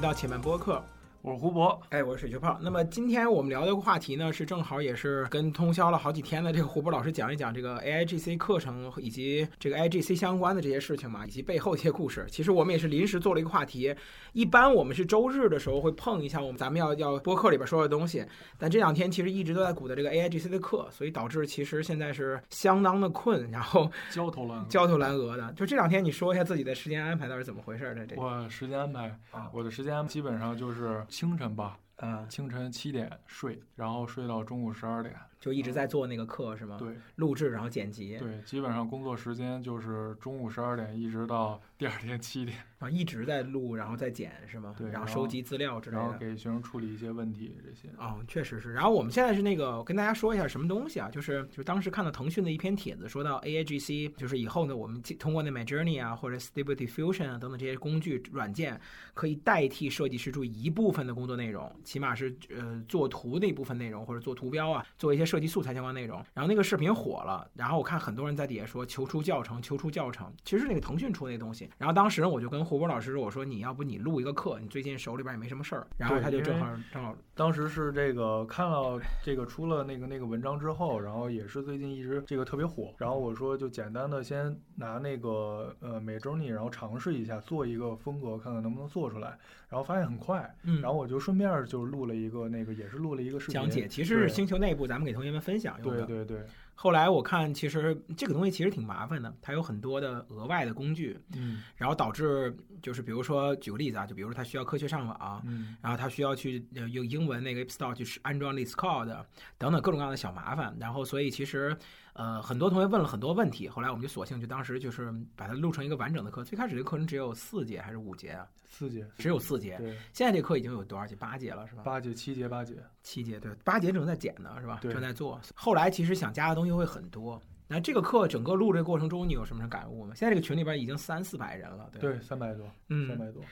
回到且慢播客。我是胡博，哎，我是水球炮。那么今天我们聊的话题呢，是正好也是跟通宵了好几天的这个胡博老师讲一讲这个 AIGC 课程以及这个 AIGC 相关的这些事情嘛，以及背后一些故事。其实我们也是临时做了一个话题，一般我们是周日的时候会碰一下我们咱们要要播客里边说的东西，但这两天其实一直都在鼓的这个 AIGC 的课，所以导致其实现在是相当的困，然后焦头烂额，焦头烂额的。就这两天你说一下自己的时间安排到底是怎么回事呢？这我时间安排啊，我的时间基本上就是清晨吧。嗯，清晨七点睡，然后睡到中午十二点，就一直在做那个课是吗？对，录制然后剪辑。对，基本上工作时间就是中午十二点一直到 第二天七点。啊，一直在录，然后再剪是吗？对，然后收集资料之类的，然后给学生处理一些问题这些。啊，确实是。然后我们现在是那个跟大家说一下什么东西啊？就是就是当时看到腾讯的一篇帖子，说到 A I G C，就是以后呢，我们通过那 My Journey 啊，或者 Stable Diffusion 啊等等这些工具软件，可以代替设计师做一部分的工作内容，起码是呃做图的一部分内容，或者做图标啊，做一些设计素材相关内容。然后那个视频火了，然后我看很多人在底下说求出教程，求出教程，其实那个腾讯出那东西。然后当时我就跟胡波老师说，我说。你要不你录一个课？你最近手里边也没什么事儿，然后他就正好正好。当时是这个看了这个出了那个那个文章之后，然后也是最近一直这个特别火，然后我说就简单的先拿那个呃美周 y 然后尝试一下做一个风格，看看能不能做出来，然后发现很快，嗯，然后我就顺便就录了一个那个也是录了一个视频讲解，其实是星球内部咱们给同学们分享用的，对对对。后来我看，其实这个东西其实挺麻烦的，它有很多的额外的工具，嗯，然后导致就是比如说举个例子啊，就比如说它需要科学上网，嗯，然后它需要去用英文那个 App Store 去安装 Discord 等等各种各样的小麻烦，然后所以其实。呃，很多同学问了很多问题，后来我们就索性就当时就是把它录成一个完整的课。最开始这个课程只有四节还是五节啊？四节，只有四节。对，现在这课已经有多少节？八节了是吧？八节，七节，八节，七节。对，八节正在减呢是吧？正在做。后来其实想加的东西会很多。那这个课整个录这过程中，你有什么感悟吗？现在这个群里边已经三四百人了，对。对，三百多，嗯，三百多。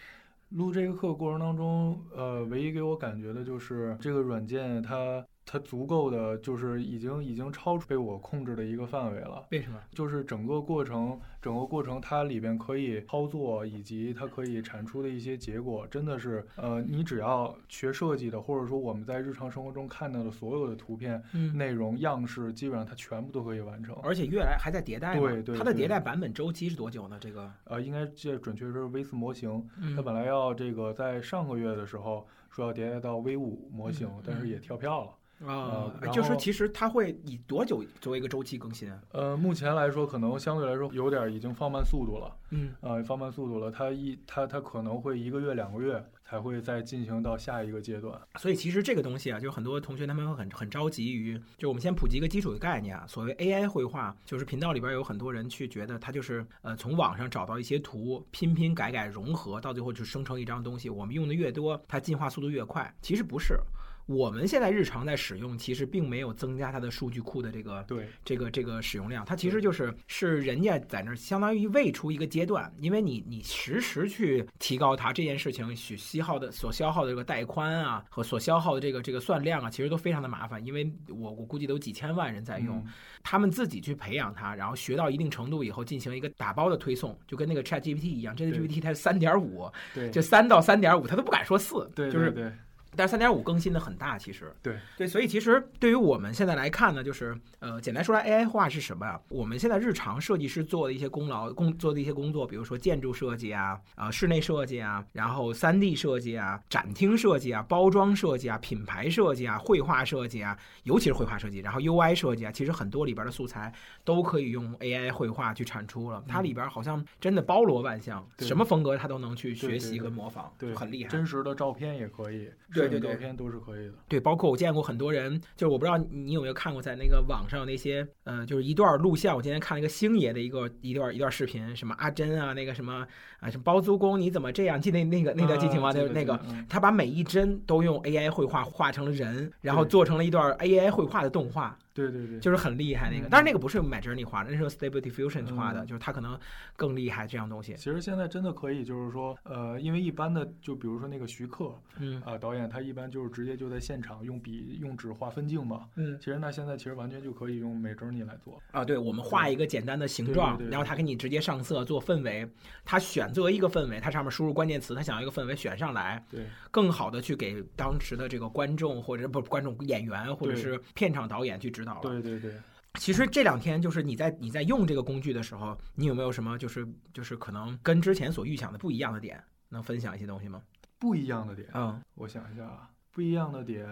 录这个课过程当中，呃，唯一给我感觉的就是这个软件它。它足够的就是已经已经超出被我控制的一个范围了。为什么？就是整个过程，整个过程它里边可以操作，以及它可以产出的一些结果，真的是，呃，你只要学设计的，或者说我们在日常生活中看到的所有的图片、内容、样式，基本上它全部都可以完成。而且越来还在迭代。对对。它的迭代版本周期是多久呢？这个？呃，应该这准确是 V 四模型。它本来要这个在上个月的时候说要迭代到 V 五模型，但是也跳票了。啊，就是其实它会以多久作为一个周期更新？呃，目前来说，可能相对来说有点已经放慢速度了。嗯，啊，放慢速度了。它一它它可能会一个月两个月才会再进行到下一个阶段。所以其实这个东西啊，就很多同学他们会很很着急于，就我们先普及一个基础的概念啊。所谓 AI 绘画，就是频道里边有很多人去觉得它就是呃从网上找到一些图，拼拼改改融合，到最后就生成一张东西。我们用的越多，它进化速度越快。其实不是。我们现在日常在使用，其实并没有增加它的数据库的这个对这个这个使用量，它其实就是是人家在那儿相当于未出一个阶段，因为你你实时去提高它这件事情，需消耗的所消耗的这个带宽啊和所消耗的这个这个算量啊，其实都非常的麻烦，因为我我估计都有几千万人在用，他们自己去培养它，然后学到一定程度以后进行一个打包的推送，就跟那个 Chat GPT 一样，Chat GPT 它是三点五，对，就三到三点五，它都不敢说四，对，就是对。但是三点五更新的很大，其实对对，所以其实对于我们现在来看呢，就是呃，简单说来，AI 画是什么啊？我们现在日常设计师做的一些功劳工做的一些工作，比如说建筑设计啊，啊，室内设计啊，然后三 D 设计啊，展厅设计啊，包装设计啊，品牌设计啊，绘画设计啊，尤其是绘画设计，然后 UI 设计啊，其实很多里边的素材都可以用 AI 绘画去产出了。它里边好像真的包罗万象，什么风格它都能去学习跟模仿，对，很厉害。真实的照片也可以，对对对，片都是。可以的，对，包括我见过很多人，就是我不知道你有没有看过，在那个网上那些，呃，就是一段录像。我今天看了一个星爷的一个一段一段视频，什么阿珍啊，那个什么啊，什么包租公，你怎么这样？记得那个那段剧情吗？那那个他把每一帧都用 AI 绘画画成了人，然后做成了一段 AI 绘画的动画。对对对，就是很厉害那个。但是那个不是 Midjourney 画的，那是用 Stable Diffusion 画的，嗯就是它可能更厉害这样东西。其实现在真的可以，就是说，呃，因为一般的，就比如说那个徐克嗯啊、导演，他一般就是直接就在现场用笔用纸画分镜嘛。嗯其实那现在其实完全就可以用 Midjourney 来做。啊，对，我们画一个简单的形状，然后他给你直接上色做氛围，他选择一个氛围，他上面输入关键词，他想要一个氛围选上来，对更好的去给当时的这个观众或者不观众演员或者是片场导演去指对对对，其实这两天就是你在你在用这个工具的时候，你有没有什么就是就是可能跟之前所预想的不一样的点？能分享一些东西吗？不一样的点，嗯，我想一下啊，不一样的点，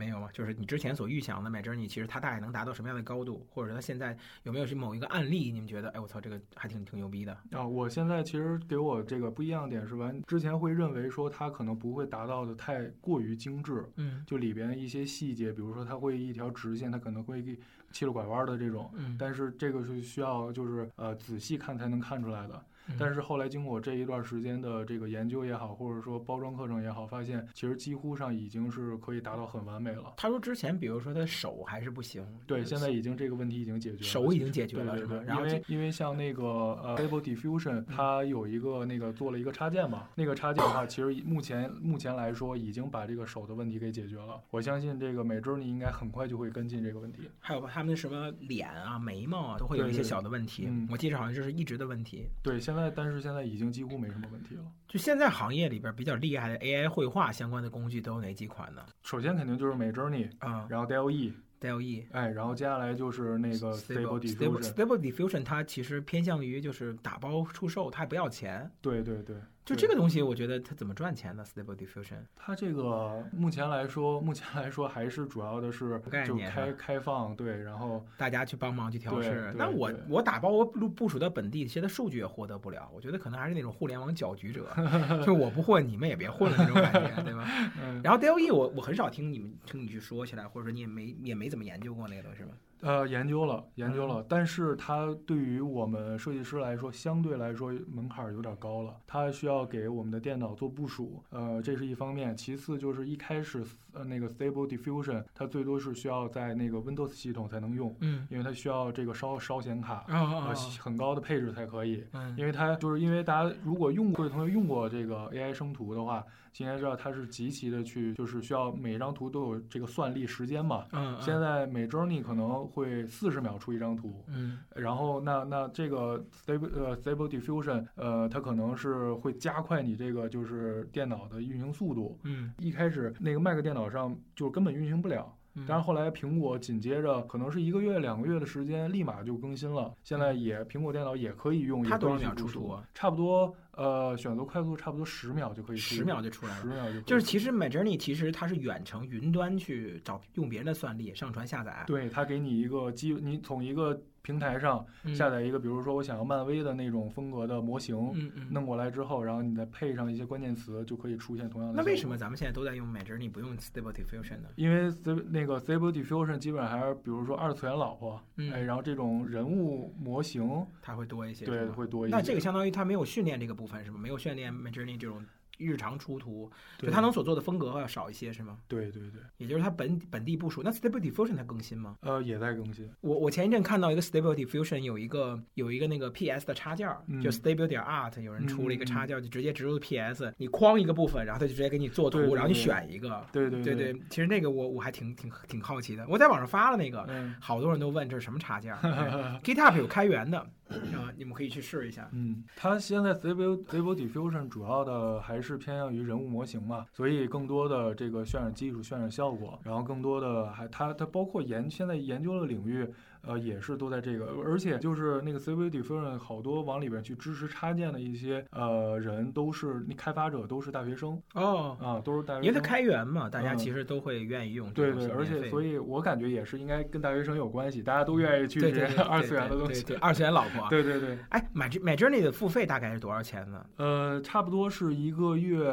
没有吗？就是你之前所预想的 Midjourney，其实它大概能达到什么样的高度，或者说它现在有没有是某一个案例，你们觉得，哎，我操，这个还挺挺牛逼的？啊，我现在其实给我这个不一样的点是完，之前会认为说它可能不会达到的太过于精致，嗯就里边一些细节，比如说它会一条直线，它可能会七了拐弯的这种，嗯，但是这个是需要就是呃仔细看才能看出来的。嗯但是后来经过这一段时间的这个研究也好，或者说包装课程也好，发现其实几乎上已经是可以达到很完美了。他说之前，比如说他手还是不行，对，现在已经这个问题已经解决了，手已经解决了，对对对是吧？，然后因为因为像那个呃 Stable Diffusion，它有一个那个做了一个插件嘛，那个插件的话，其实目前目前来说已经把这个手的问题给解决了。我相信这个美洲你应该很快就会跟进这个问题。还有他们的什么脸啊、眉毛啊，都会有一些小的问题。嗯我记着好像就是一直的问题。对，现在但是现在已经几乎没什么问题了。就现在行业里边比较厉害的 AI 绘画相关的工具都有哪几款呢？首先肯定就是 Midjourney 啊、然后 DLE，DLE。哎，然后接下来就是那个 Stable Stable Stable Diffusion，Stable Diffusion 它其实偏向于就是打包出售，它也不要钱。对对对，就这个东西，我觉得它怎么赚钱呢？Stable Diffusion 它这个目前来说，目前来说还是主要的是就概念开啊开放，对，然后大家去帮忙去调试对。但我我打包我部部署到本地，现在数据也获得不了。我觉得可能还是那种互联网搅局者，就是我不混，你们也别混了那种感觉，对吧？嗯然后 DLE 我我很少听你们听你去说起来，或者说你也没也没怎么研究过那个东西吧？呃研究了研嗯究了，但是它对于我们设计师来说，相对来说门槛儿有点高了，它需要给我们的电脑做部署，呃，这是一方面。其次就是一开始呃那个 Stable Diffusion，它最多是需要在那个 Windows 系统才能用，嗯因为它需要这个烧烧显卡。啊啊呃，很高的配置才可以，嗯因为它就是因为大家如果用过各位同学用过这个 AI 生图的话，应该知道它是极其的去就是需要每一张图都有这个算力时间嘛。嗯，现在每 Journey 可能会四十秒出一张图，嗯然后那那这个 Stable 呃 Stable Diffusion 呃它可能是会加快你这个就是电脑的运行速度。嗯一开始那个 Mac 电脑上就根本运行不了，嗯，但是后来苹果紧接着可能是一个月两个月的时间，立马就更新了。现在也苹果电脑也可以用，也它多少秒出图啊？差不多呃选择快速差不多十秒就可以出，十秒就出来了。十秒就就是其实 Midjourney 其实它是远程云端去找用别人的算力上传下载，对它给你一个基，你从一个平台上嗯下载一个，比如说我想要漫威的那种风格的模型，嗯嗯。弄过来之后，然后你再配上一些关键词，就可以出现同样的。那为什么？咱们现在都在用 Midjourney 不用 Stable Diffusion 呢？因为那个 Stable Diffusion 基本上还是比如说二次元老婆，嗯哎，然后这种人物模型，它会多一些，对，会多一些。那这个相当于它没有训练这个部分是吗？没有训练 Midjourney 这种日常出图，就他能所做的风格要少一些是吗？对对对，也就是他本本地部署。那 Stable Diffusion 它更新吗？呃，也在更新。我我前一阵看到一个 Stable Diffusion 有一个有一个那个 PS 的插件就 Stable 点 Art 有人出了一个插件儿，就直接植入 PS，你框一个部分，然后它就直接给你做图，对对然后你选一个。对对对对，其实那个我我还挺挺挺好奇的，我在网上发了那个，嗯好多人都问这是什么插件儿。GitHub 有开源的，啊，你们可以去试一下。嗯，它现在 Stable Stable Diffusion 主要的还是偏向于人物模型嘛，所以更多的这个渲染技术、渲染效果，然后更多的还它它包括研现在研究的领域，呃，也是都在这个，而且就是那个 CV Different 好多往里边去支持插件的一些呃人都是那开发者都是大学生哦，啊，都是大学生。因为它开源嘛，大家嗯其实都会愿意用这对对。而且所以以我感觉也是应该跟大学生有关系，大家都愿意去对对对二次元的东西。二次元老婆。对对对，哎，买这买 Journey 的付费大概是多少钱呢？呃，差不多是一个月，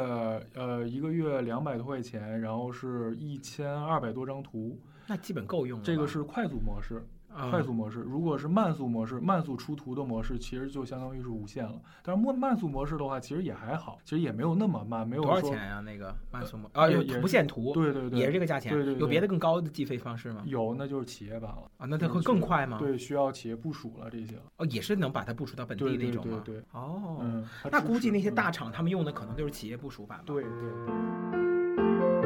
呃，一个月两百多块钱，然后是一千二百多张图，那基本够用了。这个是快速模式。啊快速模式。如果是慢速模式，慢速出图的模式，其实就相当于是无限了。但是慢慢速模式的话，其实也还好，其实也没有那么慢，没有多少钱呀？那个慢速模啊，有无限图线图，对对对，也是这个价钱。对对对有别的更高的计费方式吗？有，那就是企业版了。啊，那它会更快吗？对，需要企业部署了这些了。哦，也是能把它部署到本地对对那种吗？对对，哦，嗯，那估计那些嗯大厂他们用的可能就是企业部署版吧。对对。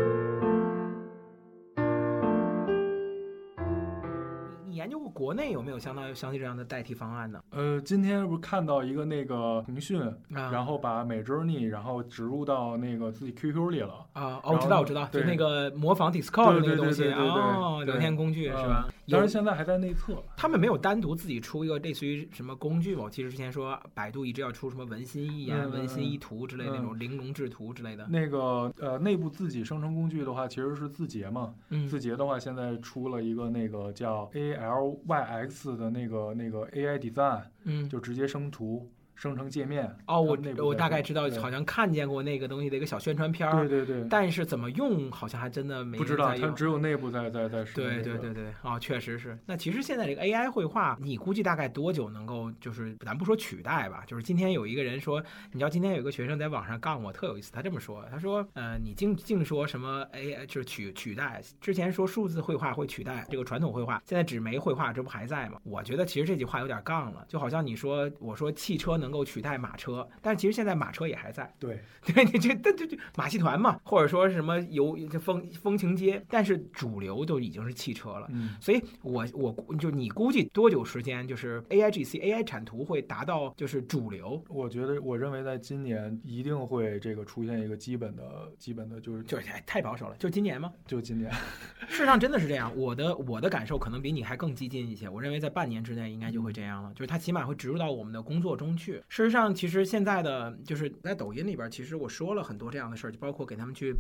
国内有没有相当于相对这样的代替方案呢？呃，今天不是看到一个那个腾讯，啊，然后把美 Journey 然后植入到那个自己 QQ 里了。啊，哦，我知道，我知道，就对那个模仿 Discord 的那个东西对对对对对对哦，聊天工具是嗯吧？当有然现在还在内测。他们没有单独自己出一个类似于什么工具吧？我记得之前说百度一直要出什么文心一言、文心一图之类的那种玲珑制图之类的。那个呃，内部自己生成工具的话，其实是字节嘛。嗯字节的话，现在出了一个那个叫 ALYX 的那个那个 AI Design，嗯，就直接生图、生成界面。哦，我我大概知道，好像看见过那个东西的一个小宣传片儿，对对对，但是怎么用好像还真的没不知道，它只有内部在在在使用对这个对对对，哦，确实是。那其实现在这个 AI 绘画，你估计大概多久能够就是咱不说取代吧，就是今天有一个人说，你知道今天有一个学生在网上杠我，特有意思。他这么说，他说，呃，你净净说什么 AI 就是取取代，之前说数字绘画会取代这个传统绘画，现在纸媒绘画这不还在吗？我觉得其实这句话有点杠了，就好像你说我说汽车能够取代马车，但是其实现在马车也还在。对，对，你这这这这马戏团嘛，或者说是什么游这风风情街，但是主流就已经是汽车了。嗯，所以我我估就你估计多久时间，就是 A I G C A I 产图会达到就是主流，我觉得我认为在今年一定会这个出现一个基本的基本的就是就是太太保守了，就今年吗？就今年。事实上真的是这样，我的我的感受可能比你还更激进一些。我认为在半年之内应该就会这样了，就是它起码会植入到我们的工作中去。事实上，其实现在的就是在抖音里边，其实我说了很多这样的事儿，就包括给他们去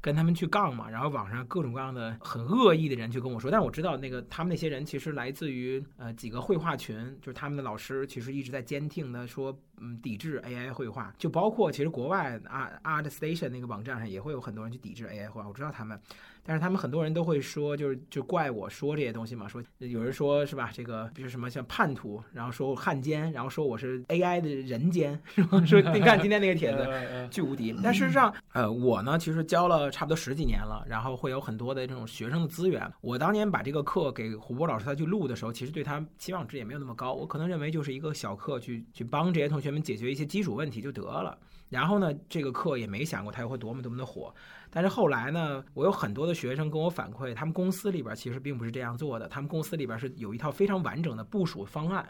跟他们去杠嘛，然后网上各种各样的很恶意的人去跟我说，但我知道那个他们那些人其实来自于呃几个绘画群，就是他们的老师其实一直在坚定的说，嗯，抵制 AI 绘画，就包括其实国外 Art Art Station 那个网站上也会有很多人去抵制 AI 绘画，我知道他们。但是他们很多人都会说，就是就怪我说这些东西嘛，说有人说是吧，这个比如什么像叛徒，然后说我汉奸，然后说我是 AI 的人间，是吧？说你看今天那个帖子，呃巨无敌。但事实上，呃，我呢其实教了差不多十几年了，然后会有很多的这种学生的资源。我当年把这个课给胡波老师他去录的时候，其实对他期望值也没有那么高，我可能认为就是一个小课去去帮这些同学们解决一些基础问题就得了。然后呢，这个课也没想过它会多么多么的火。但是后来呢，我有很多的学生跟我反馈，他们公司里边其实并不是这样做的，他们公司里边是有一套非常完整的部署方案。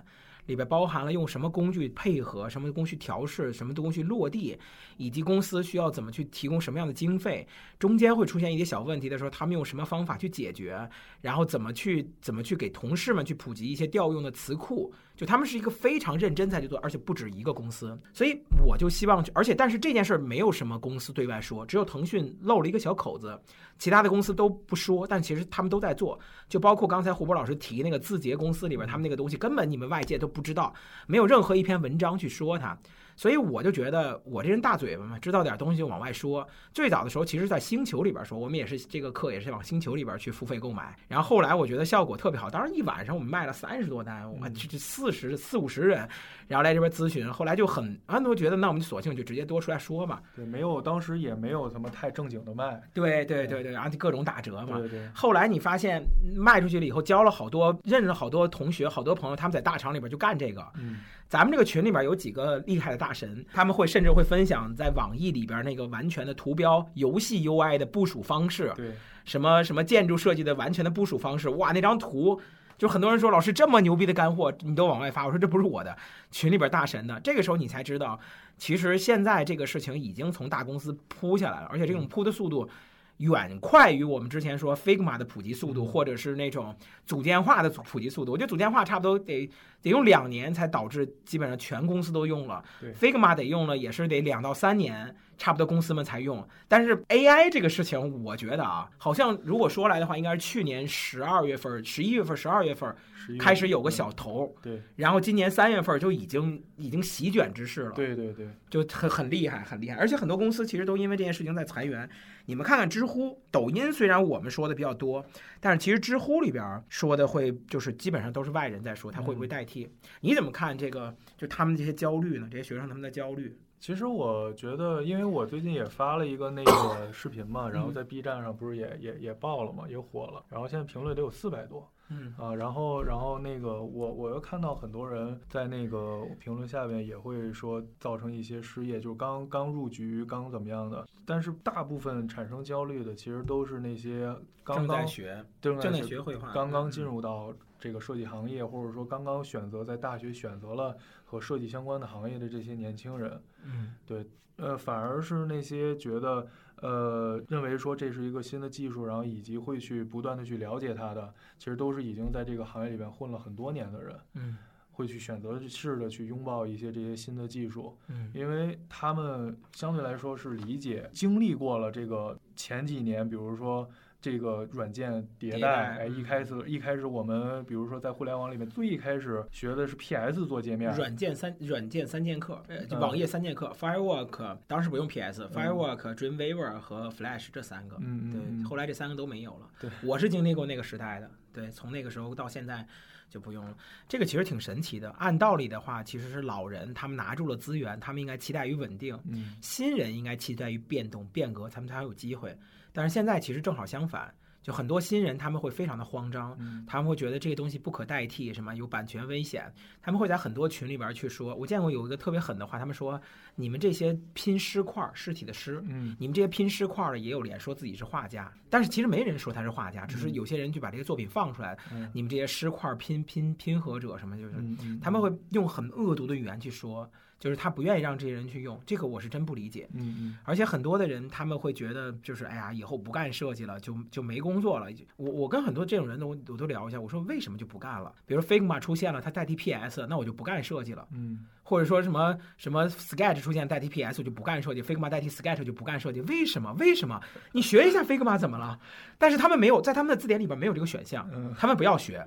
里边包含了用什么工具配合，什么工序调试，什么工序落地，以及公司需要怎么去提供什么样的经费，中间会出现一些小问题的时候，他们用什么方法去解决，然后怎么去怎么去给同事们去普及一些调用的词库，就他们是一个非常认真在去做，而且不止一个公司，所以我就希望，而且但是这件事儿没有什么公司对外说，只有腾讯漏了一个小口子，其他的公司都不说，但其实他们都在做，就包括刚才胡波老师提那个字节公司里边，他们那个东西根本你们外界都不知道，没有任何一篇文章去说它。所以我就觉得我这人大嘴巴嘛，知道点东西就往外说。最早的时候，其实在星球里边说，我们也是这个课也是往星球里边去付费购买。然后后来我觉得效果特别好，当时一晚上我们卖了三十多单，我这这四十四五十人，然后来这边咨询，后来就很安多觉得那我们索性就直接多出来说嘛。对，没有当时也没有什么太正经的卖。对对对对，然后就各种打折嘛。对对，后来你发现卖出去了以后，交了好多，认识了好多同学、好多朋友，他们在大厂里边就干这个。嗯，咱们这个群里边有几个厉害的大神，他们会甚至会分享在网易里边那个完全的图标游戏 UI 的部署方式，对，什么什么建筑设计的完全的部署方式。哇，那张图就很多人说老师这么牛逼的干货你都往外发，我说这不是我的，群里边大神的。这个时候你才知道，其实现在这个事情已经从大公司铺下来了，而且这种铺的速度。远快于我们之前说 Figma 的普及速度，或者是那种组件化的普及速度。我觉得组件化差不多得得用两年才导致基本上全公司都用了，Figma 得用了也是得两到三年，差不多公司们才用。但是 AI 这个事情，我觉得啊，好像如果说来的话，应该是去年十二月份、十一月份、十二月份11开始有个小头，对然后今年三月份就已经已经席卷之势了。对对对，就很很厉害，很厉害，而且很多公司其实都因为这件事情在裁员。你们看看知乎、抖音，虽然我们说的比较多，但是其实知乎里边说的会就是基本上都是外人在说，他会不会代替？你怎么看这个？就他们这些焦虑呢？这些学生他们的焦虑？其实我觉得，因为我最近也发了一个那个视频嘛，然后在 B 站上不是也也也爆了嘛，也火了，然后现在评论得有四百多。嗯。啊，然后然后那个我我又看到很多人在那个评论下面也会说造成一些失业，就是刚刚入局刚怎么样的，但是大部分产生焦虑的其实都是那些刚刚学正在学绘画，刚刚进入到这个设计行业，或者说刚刚选择在大学选择了和设计相关的行业的这些年轻人。嗯，对，呃，反而是那些觉得。呃，认为说这是一个新的技术，然后以及会去不断的去了解它的，其实都是已经在这个行业里边混了很多年的人，嗯，会去选择试着去拥抱一些这些新的技术，嗯，因为他们相对来说是理解、经历过了这个前几年，比如说。这个软件迭代，哎，一开始一开始我们比如说在互联网里面最一开始学的是 PS 做界面，软件三软件三剑客，就网页三剑客，Firework 当时不用 PS，Firework、Dreamweaver 和 Flash 这三个，嗯对，后来这三个都没有了。对，我是经历过那个时代的，对，从那个时候到现在就不用了。这个其实挺神奇的。按道理的话，其实是老人他们拿住了资源，他们应该期待于稳定，嗯，新人应该期待于变动变革，他们才有机会。但是现在其实正好相反，就很多新人他们会非常的慌张，他们会觉得这个东西不可代替，什么有版权危险，他们会在很多群里边去说。我见过有一个特别狠的话，他们说你们这些拼尸块尸体的尸，嗯，你们这些拼尸块的也有脸说自己是画家，但是其实没人说他是画家，只是有些人就把这个作品放出来，你们这些尸块拼拼拼合者什么，就是他们会用很恶毒的语言去说。就是他不愿意让这些人去用，这个我是真不理解。嗯嗯。而且很多的人他们会觉得，就是哎呀，以后不干设计了，就就没工作了。我我跟很多这种人都我都聊一下，我说为什么就不干了？比如 Figma 出现了，它代替 PS，那我就不干设计了。嗯。或者说什么什么 Sketch 出现代替 PS，我就不干设计；Figma 代替 Sketch 就不干设计。为什么？为什么？你学一下 Figma 怎么了？但是他们没有在他们的字典里边没有这个选项，他们不要学。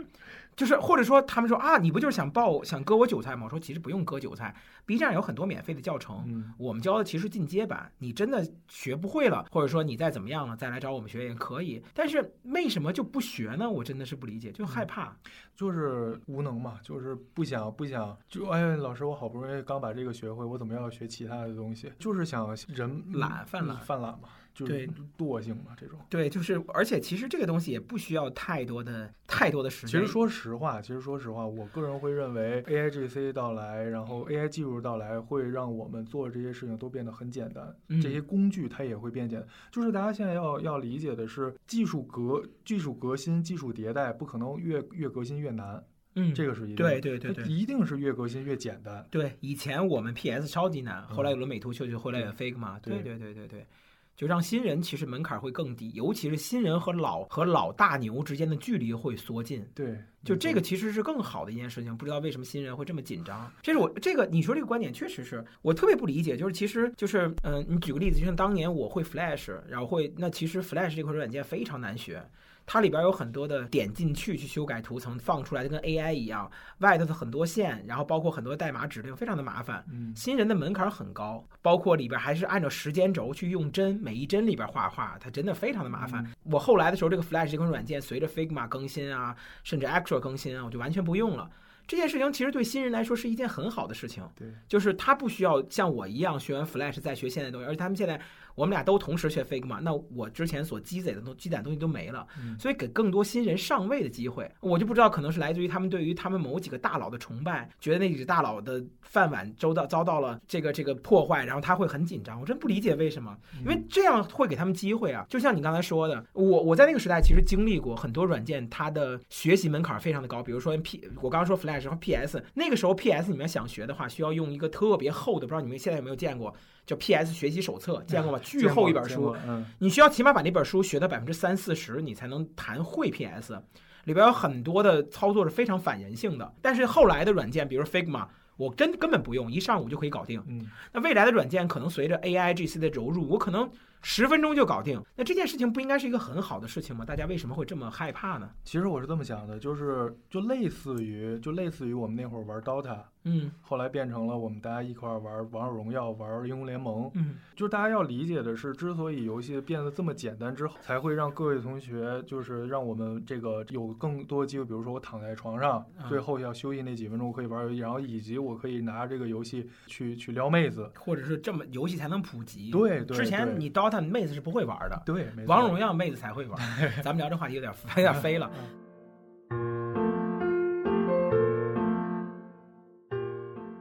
就是或者说他们说啊，你不就是想报想割我韭菜吗？我说其实不用割韭菜，B 站有很多免费的教程，我们教的其实进阶版。你真的学不会了，或者说你再怎么样了，再来找我们学也可以。但是为什么就不学呢？我真的是不理解，就害怕，就是无能嘛，就是不想不想就哎，老师我好不容易刚把这个学会，我怎么要学其他的东西？就是想人懒犯懒犯懒嘛。就是惰性嘛，这种对，就是而且其实这个东西也不需要太多的太多的时间。其实说实话，其实说实话，我个人会认为 A I G C 到来，然后 A I 技术到来，会让我们做这些事情都变得很简单。这些工具它也会变简。就是大家现在要要理解的是，技术革技术革新、技术迭代，不可能越越革新越难。嗯，这个是一定对对对对，一定是越革新越简单。对，以前我们 P S 超级难，后来有了美图秀秀，后来有 Figma。对对对对对。就让新人其实门槛会更低，尤其是新人和老和老大牛之间的距离会缩近。对，就这个其实是更好的一件事情。不知道为什么新人会这么紧张？这是我这个你说这个观点确实是我特别不理解。就是其实就是嗯，你举个例子，就像当年我会 Flash，然后会那其实 Flash 这款软件非常难学。它里边有很多的点进去去修改图层放出来的跟 AI 一样，外头的很多线，然后包括很多代码指令，非常的麻烦。嗯，新人的门槛很高，包括里边还是按照时间轴去用帧，每一帧里边画画，它真的非常的麻烦。我后来的时候，这个 Flash 这款软件随着 Figma 更新啊，甚至 Actual 更新啊，我就完全不用了。这件事情其实对新人来说是一件很好的事情，对，就是他不需要像我一样学完 Flash 再学现在东西，而且他们现在。我们俩都同时学 Figma，那我之前所积累的东积攒东西都没了，所以给更多新人上位的机会，我就不知道可能是来自于他们对于他们某几个大佬的崇拜，觉得那几个大佬的饭碗遭到遭到了这个这个破坏，然后他会很紧张。我真不理解为什么，因为这样会给他们机会啊。就像你刚才说的，我我在那个时代其实经历过很多软件，它的学习门槛非常的高，比如说 P，我刚刚说 Flash 和 PS，那个时候 PS 你们想学的话，需要用一个特别厚的，不知道你们现在有没有见过。叫 P.S. 学习手册，见过吗？巨厚一本书，你需要起码把那本书学到百分之三四十，你才能谈会 P.S. 里边有很多的操作是非常反人性的。但是后来的软件，比如 Figma，我真根本不用，一上午就可以搞定。嗯，那未来的软件可能随着 A.I.G.C. 的融入，我可能十分钟就搞定。那这件事情不应该是一个很好的事情吗？大家为什么会这么害怕呢？其实我是这么想的，就是就类似于就类似于我们那会儿玩 DOTA，嗯后来变成了我们大家一块儿玩王者荣耀、玩英雄联盟。嗯就是大家要理解的是，之所以游戏变得这么简单之后，才会让各位同学，就是让我们这个有更多机会，比如说我躺在床上，嗯最后要休息那几分钟，我可以玩游戏，然后以及我可以拿这个游戏去去撩妹子。或者是这么游戏才能普及。对对之前你 DOTA 妹子是不会玩的，对，王者荣耀妹子才会玩。咱们聊这话题有点 有点飞了。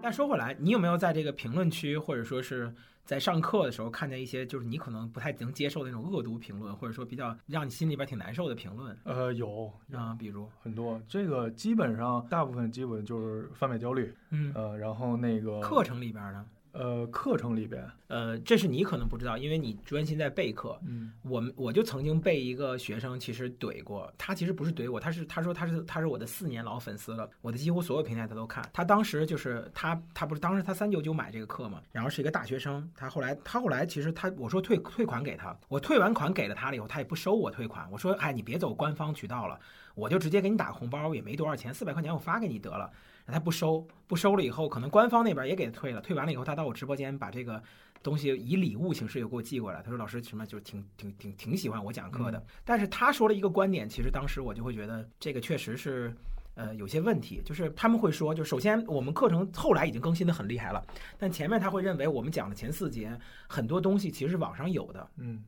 但说回来，你有没有在这个评论区，或者说是在上课的时候，看见一些就是你可能不太能接受的那种恶毒评论，或者说比较让你心里边挺难受的评论呃，有啊？比如，很多，这个基本上大部分基本就是贩卖焦虑，嗯，呃，然后那个课程里边呢，呃课程里边，呃，这是你可能不知道，因为你专心在备课。嗯我们我就曾经被一个学生其实怼过，他其实不是怼我，他是他说他是他是我的四年老粉丝了，我的几乎所有平台他都看。他当时就是他他不是当时他三九九买这个课嘛，然后是一个大学生，他后来他后来其实他我说退退款给他，我退完款给了他了以后，他也不收我退款，我说哎你别走官方渠道了，我就直接给你打个红包，也没多少钱，四百块钱我发给你得了。他不收，不收了以后，可能官方那边也给他退了。退完了以后，他到我直播间把这个东西以礼物形式又给我寄过来。他说：“老师什么就是挺挺挺挺喜欢我讲课的。但是他说了一个观点，其实当时我就会觉得这个确实是。呃，有些问题就是他们会说，就首先我们课程后来已经更新的很厉害了，但前面他会认为我们讲的前四节很多东西其实是网上有的，嗯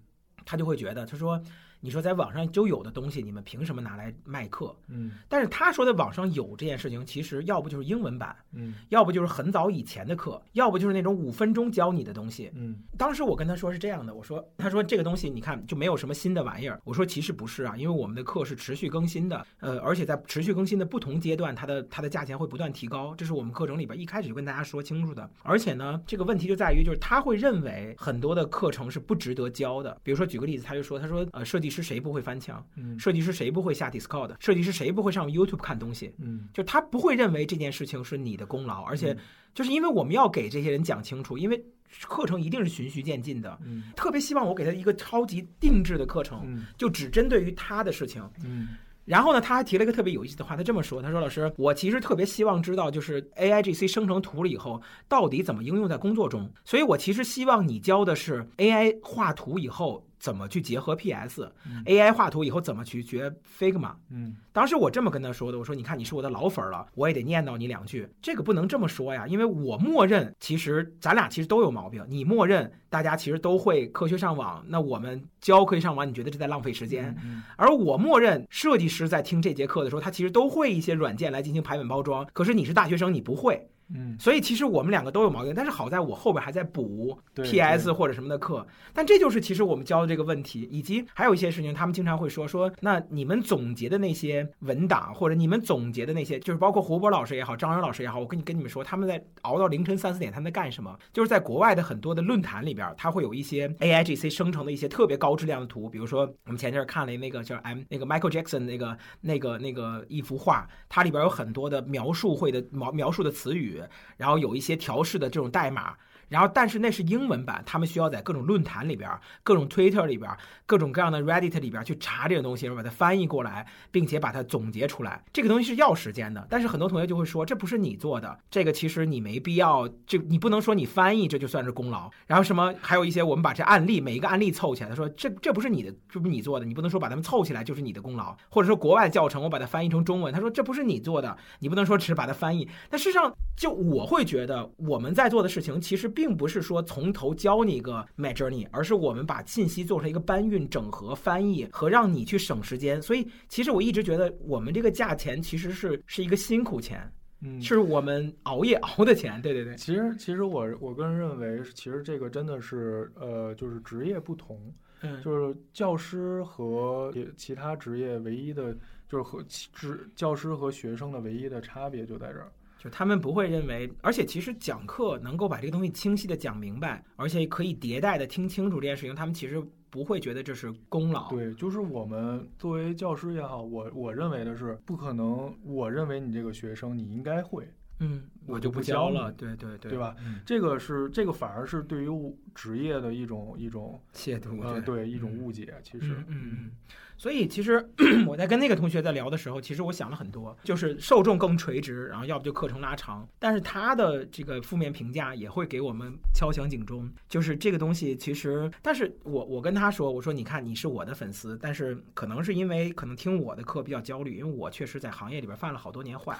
他就会觉得他说，你说在网上就有的东西，你们凭什么拿来卖课？嗯但是他说的网上有这件事情，其实要不就是英文版，嗯要不就是很早以前的课，要不就是那种五分钟教你的东西。嗯当时我跟他说是这样的，我说，他说这个东西你看就没有什么新的玩意儿。我说其实不是啊，因为我们的课是持续更新的，呃，而且在持续更新的不同阶段，它的它的价钱会不断提高，这是我们课程里边一开始就跟大家说清楚的。而且呢，这个问题就在于就是他会认为很多的课程是不值得教的。比如说举个例子，他就说，他说呃，设计师谁不会翻墙？嗯设计师谁不会下 Discord？设计师谁不会上 YouTube 看东西？嗯就他不会认为这件事情是你的功劳，而且就是因为我们要给这些人讲清楚，因为课程一定是循序渐进的，嗯特别希望我给他一个超级定制的课程，嗯就只针对于他的事情。嗯然后呢，他还提了一个特别有意思的话，他这么说：“他说老师，我其实特别希望知道，就是 AIGC 生成图了以后，到底怎么应用在工作中。所以我其实希望你教的是 AI 画图以后怎么去结合 PS，AI 画图以后怎么去学 Figma。嗯当时我这么跟他说的，我说：“你看，你是我的老粉儿了，我也得念叨你两句。这个不能这么说呀，因为我默认，其实咱俩其实都有毛病。你默认大家其实都会科学上网，那我们教科学上网，你觉得这在浪费时间？嗯而我默认设计师在听这节课的时候，他其实都会一些软件来进行排版包装。可是你是大学生，你不会，嗯所以其实我们两个都有毛病。但是好在我后边还在补对 PS 或者什么的课，但这就是其实我们教的这个问题，以及还有一些事情，他们经常会说说，那你们总结的那些文档，或者你们总结的那些，就是包括胡波老师也好，张元老师也好，我跟你跟你们说，他们在熬到凌晨三四点，他们在干什么？就是在国外的很多的论坛里边，它会有一些 AIGC 生成的一些特别高质量的图，比如说我们前阵看了那个叫 M 那个 Michael Jackson 那个那个那个一幅画，它里边有很多的描述会的描描述的词语，然后有一些调试的这种代码。然后，但是那是英文版，他们需要在各种论坛里边、各种 Twitter 里边、各种各样的 Reddit 里边去查这个东西，然后把它翻译过来，并且把它总结出来。这个东西是要时间的，但是很多同学就会说，这不是你做的，这个其实你没必要，这你不能说你翻译这就算是功劳。然后什么，还有一些我们把这案例每一个案例凑起来，他说这这不是你的，这不是你做的，你不能说把它们凑起来就是你的功劳，或者说国外教程我把它翻译成中文，他说这不是你做的，你不能说只是把它翻译。但事实上，就我会觉得我们在做的事情，其实并不是说从头教你一个 Mad Journey，而是我们把信息做成一个搬运、整合、翻译和让你去省时间。所以，其实我一直觉得我们这个价钱其实是是一个辛苦钱，嗯，是我们熬夜熬的钱。对对对，其实其实我我个人认为，其实这个真的是呃，就是职业不同，嗯，就是教师和其他职业唯一的，就是和其职教师和学生的唯一的差别就在这儿。就他们不会认为，而且其实讲课能够把这个东西清晰的讲明白，而且可以迭代的听清楚这件事情，他们其实不会觉得这是功劳。对，就是我们作为教师也好，我我认为的是不可能。我认为你这个学生你应该会，嗯，我就不教了，对对对，对吧？嗯，这个是这个反而是对于我职业的一种一种亵渎，呃对一种嗯误解，其实嗯嗯嗯，所以其实 我在跟那个同学在聊的时候，其实我想了很多，就是受众更垂直，然后要不就课程拉长，但是他的这个负面评价也会给我们敲响警钟，就是这个东西其实，但是我我跟他说，我说你看你是我的粉丝，但是可能是因为可能听我的课比较焦虑，因为我确实在行业里边犯了好多年坏。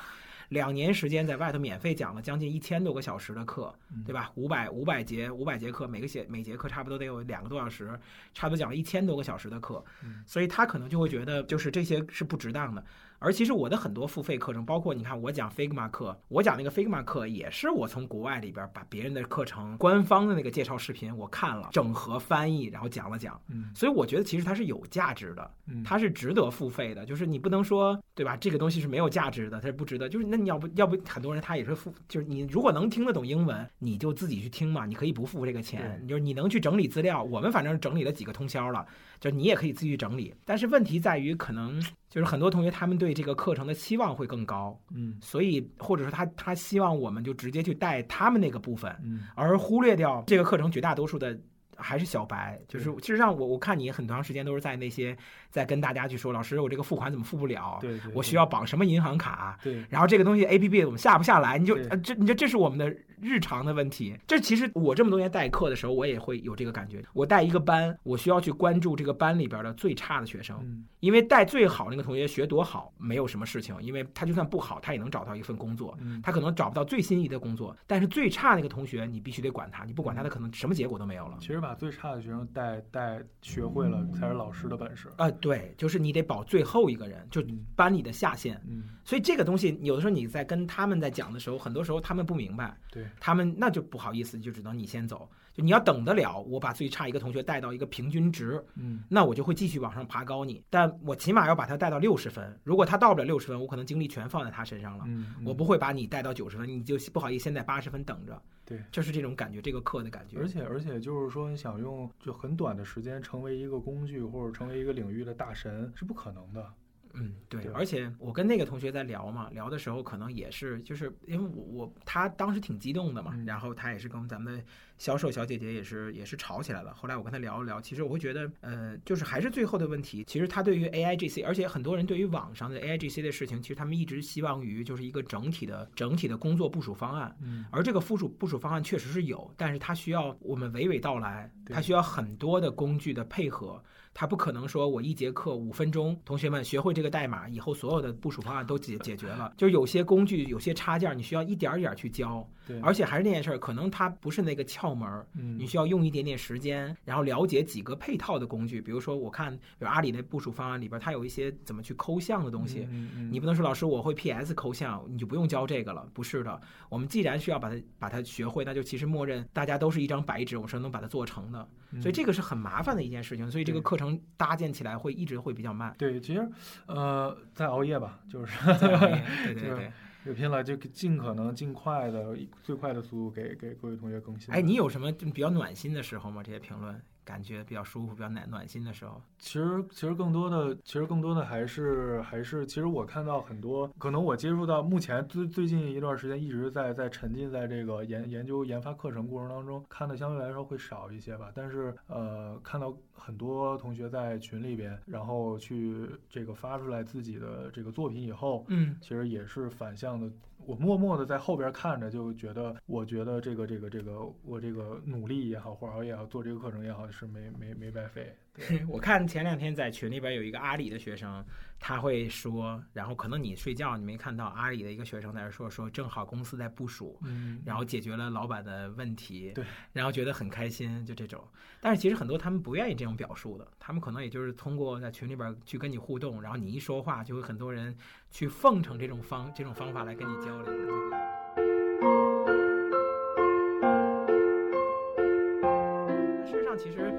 两年时间在外头免费讲了将近一千多个小时的课，对吧？五百五百节五百节课，每个节每节课差不多得有两个多小时，差不多讲了一千多个小时的课，所以他可能就会觉得就是这些是不值当的。而其实我的很多付费课程，包括你看我讲 Figma 课，我讲那个 Figma 课也是我从国外里边把别人的课程官方的那个介绍视频我看了，整合翻译，然后讲了讲。嗯所以我觉得其实它是有价值的，嗯它是值得付费的。就是你不能说对吧？这个东西是没有价值的，它是不值得。就是那你要不要不很多人他也是付，就是你如果能听得懂英文，你就自己去听嘛，你可以不付这个钱。对就是你能去整理资料，我们反正整理了几个通宵了，就你也可以自己去整理。但是问题在于，可能就是很多同学他们对这个课程的期望会更高，嗯。所以或者说他他希望我们就直接去带他们那个部分，嗯。而忽略掉这个课程绝大多数的还是小白。就是对。事实上我我看你很长时间都是在那些在跟大家去说，老师我这个付款怎么付不了？对我需要绑什么银行卡？对然后这个东西 A P P 怎么下不下来？你就对呃这你就这是我们的日常的问题。这其实我这么多年代课的时候，我也会有这个感觉。我带一个班，我需要去关注这个班里边的最差的学生，嗯因为带最好那个同学学多好没有什么事情，因为他就算不好，他也能找到一份工作。嗯他可能找不到最心仪的工作，但是最差那个同学，你必须得管他，你不管他，他可能什么结果都没有了。其实把最差的学生带带学会了，才是老师的本事。啊、对，就是你得保最后一个人，就嗯班里的下线。嗯，所以这个东西，有的时候你在跟他们在讲的时候，很多时候他们不明白，对，他们那就不好意思，就只能你先走。就你要等得了，我把最差一个同学带到一个平均值，嗯那我就会继续往上爬高你。但我起码要把他带到六十分，如果他到不了六十分，我可能精力全放在他身上了。嗯，我不会把你带到九十分，你就不好意思先在八十分等着。对。就是这种感觉，这个课的感觉。而且而且就是说，你想用就很短的时间成为一个工具或者成为一个领域的大神是不可能的。嗯，对对，而且我跟那个同学在聊嘛，聊的时候可能也是，就是因为我我他当时挺激动的嘛，嗯然后他也是跟咱们的销售小姐姐也是也是吵起来了。后来我跟他聊了聊，其实我会觉得，呃，就是还是最后的问题，其实他对于 AIGC，而且很多人对于网上的 AIGC 的事情，其实他们一直希望于就是一个整体的整体的工作部署方案。嗯而这个部署部署方案确实是有，但是它需要我们娓娓道来，对它需要很多的工具的配合。它不可能说我一节课五分钟，同学们学会这个代码以后，所有的部署方案都解解决了。就是有些工具、有些插件，你需要一点儿一点儿去教。对，而且还是那件事儿，可能它不是那个窍门你需要用一点点时间，然后了解几个配套的工具。比如说，我看比如阿里那部署方案里边，它有一些怎么去抠像的东西。你不能说老师我会 PS 抠像，你就不用教这个了，不是的。我们既然需要把它把它学会，那就其实默认大家都是一张白纸，我是能把它做成的。所以这个是很麻烦的一件事情，所以这个课程搭建起来会一直会比较慢。对，其实呃，在熬夜吧，就是对 对是对。有拼了，就尽可能尽快的最快的速度给给各位同学更新。哎，你有什么比较暖心的时候吗？这些评论感觉比较舒服、比较暖暖心的时候？其实其实更多的，其实更多的还是还是，其实我看到很多，可能我接触到目前最最近一段时间一直在在沉浸在这个研研究研发课程过程当中，看的相对来说会少一些吧。但是呃，看到很多同学在群里边，然后去这个发出来自己的这个作品以后，嗯，其实也是反向的。我默默的在后边看着，就觉得，我觉得这个这个这个，我这个努力也好，或者熬夜也好，做这个课程也好，是没没没白费。对我看前两天在群里边有一个阿里的学生，他会说，然后可能你睡觉你没看到阿里的一个学生在那说说，正好公司在部署，嗯，然后解决了老板的问题，对，然后觉得很开心，就这种。但是其实很多他们不愿意这种表述的，他们可能也就是通过在群里边去跟你互动，然后你一说话，就会很多人去奉承这种方这种方法来跟你交流。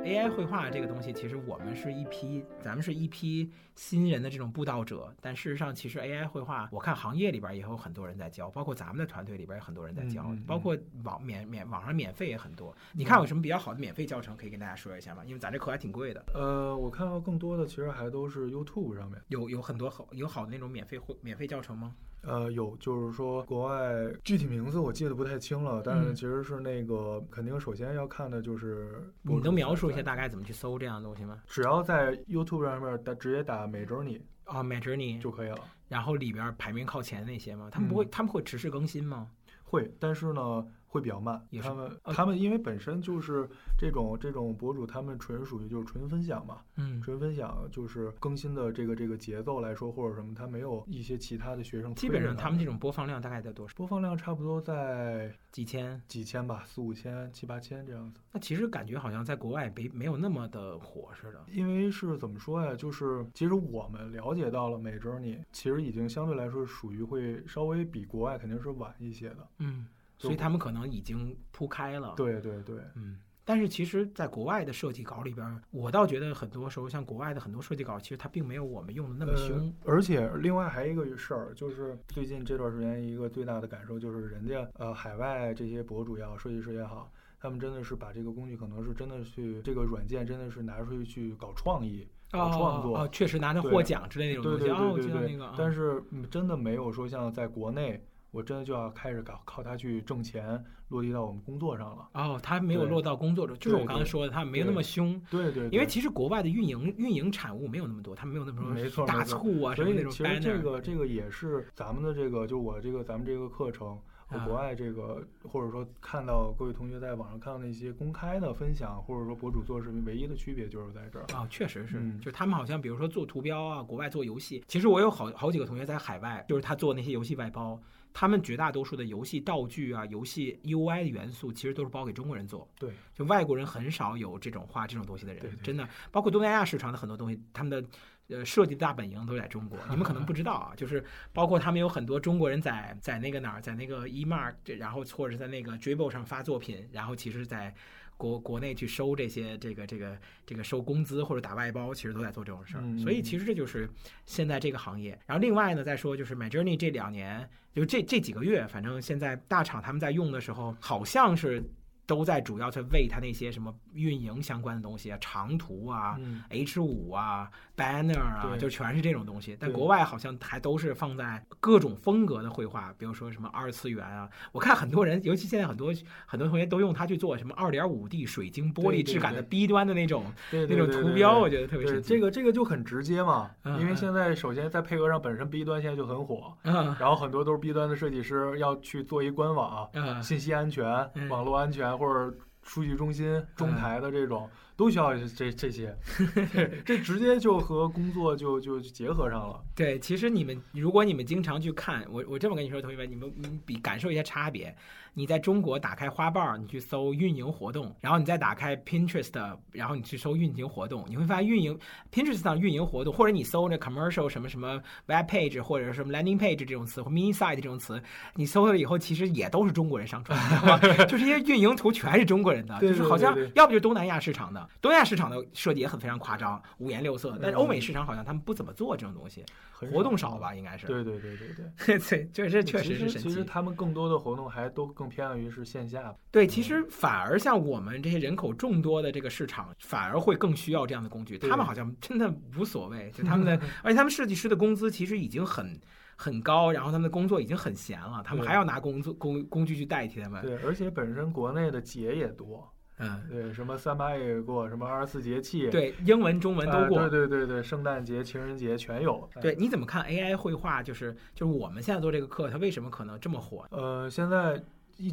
AI 绘画这个东西，其实我们是一批，咱们是一批新人的这种布道者。但事实上，其实 AI 绘画，我看行业里边也有很多人在教，包括咱们的团队里边有很多人在教，嗯嗯嗯包括网免免网上免费也很多。你看有什么比较好的免费教程可以跟大家说一下吗？因为咱这课还挺贵的，呃，我看到更多的其实还都是 YouTube 上面。有有很多好有好的那种免费会免费教程吗？呃，有，就是说国外具体名字我记得不太清了，但是嗯其实是那个肯定首先要看的就是你能描述一下大概怎么去搜这样的东西吗？只要在 YouTube 上面打直接打美 journey 啊、m a j o u r n e y 就可以了。然后里边排名靠前那些吗？他们不会，嗯他们会持续更新吗？会，但是呢会比较慢也。是他们呃他们因为本身就是这种这种博主，他们纯属于就是纯分享嘛，嗯，纯分享就是更新的这个这个节奏来说或者什么，他没有一些其他的学生基本上他们这种播放量大概在多少？播放量差不多在几千？几千吧，四五千、七八千这样子。那其实感觉好像在国外没没有那么的火似的。因为是怎么说呀？就是其实我们了解到了美 journey，其实已经相对来说属于会稍微比国外肯定是晚一些的。嗯，就所以他们可能已经铺开了。，对对对，嗯。但是其实，在国外的设计稿里边，我倒觉得很多时候，像国外的很多设计稿，其实它并没有我们用的那么凶。呃。而且另外还有一个事儿，就是最近这段时间一个最大的感受就是，人家呃海外这些博主也好，设计师也好，他们真的是把这个工具可能是真的去这个软件真的是拿出去去搞创意。搞创作哦，确实拿着获奖之类那种东西。对我对对对。知道那个。啊但是嗯真的没有说像在国内，我真的就要开始搞靠它去挣钱，落地到我们工作上了。哦，它没有落到工作中，就是我刚才说的，它没有那么凶。对对，对因为其实国外的运营运营产物没有那么多，他们没有那么多没错大促啊什么那种实。这个这个也是咱们的这个，就我这个咱们这个课程国外这个，或者说看到各位同学在网上看到那些公开的分享，或者说博主做视频，唯一的区别就是在这儿。啊、确实是，嗯就是他们好像比如说做图标啊，国外做游戏，其实我有好好几个同学在海外，就是他做那些游戏外包，他们绝大多数的游戏道具啊、游戏 UI 的元素，其实都是包给中国人做，对，就外国人很少有这种画这种东西的人，对对真的，包括东南亚市场的很多东西，他们的。呃，设计的大本营都在中国，你们可能不知道啊，就是包括他们有很多中国人在在那个哪儿，在那个 eMark，然后或者是在那个 Dribble 上发作品，然后其实在国国内去收这些这个这个这个收工资或者打外包，其实都在做这种事儿。嗯所以其实这就是现在这个行业。然后另外呢，再说就是 MyJourney 这两年，就这这几个月，反正现在大厂他们在用的时候，好像是都在主要在为它那些什么运营相关的东西啊，长途啊。嗯，H 五啊，banner 啊，就全是这种东西。但国外好像还都是放在各种风格的绘画，比如说什么二次元啊。我看很多人，尤其现在很多很多同学都用它去做什么二点五 D 水晶玻璃质感的 B 端的那种对那种图标，我觉得特别对神奇。这个这个就很直接嘛，因为现在首先在配合上本身 B 端现在就很火，啊然后很多都是 B 端的设计师要去做一官网，啊信息安全、嗯网络安全或者数据中心、中台的这种，都需要这这些，这直接就和工作就就结合上了。对，其实你们如果你们经常去看，我我这么跟你说，同学们，你们你们比感受一下差别。你在中国打开花瓣，你去搜运营活动，然后你再打开 Pinterest，然后你去搜运营活动，你会发现运营 Pinterest 上运营活动，或者你搜那 commercial 什么什么 web page 或者什么 landing page 这种词或 mini site 这种词，你搜了以后，其实也都是中国人上传的？就这些运营图全是中国人的，就是好像要不就东南亚市场的，东亚市场的设计也很非常夸张，五颜六色，但是嗯欧美市场好像他们不怎么做这种东西。活动少？吧，应该是。对对对对对，对，这这 确实是其实其实。他们更多的活动还都更偏向于是线下。对，其实反而像我们这些人口众多的这个市场，反而会更需要这样的工具。他们好像真的无所谓，就他们的，而且他们设计师的工资其实已经很很高，然后他们的工作已经很闲了，他们还要拿工作工工具去代替他们。对，而且本身国内的节也多，嗯，对，什么三八也过，什么二十四节气，对，英文、中文都呃过。对对对对，圣诞节、情人节全有。对，你怎么看 AI 绘画？就是就是我们现在做这个课，它为什么可能这么火？呃，现在一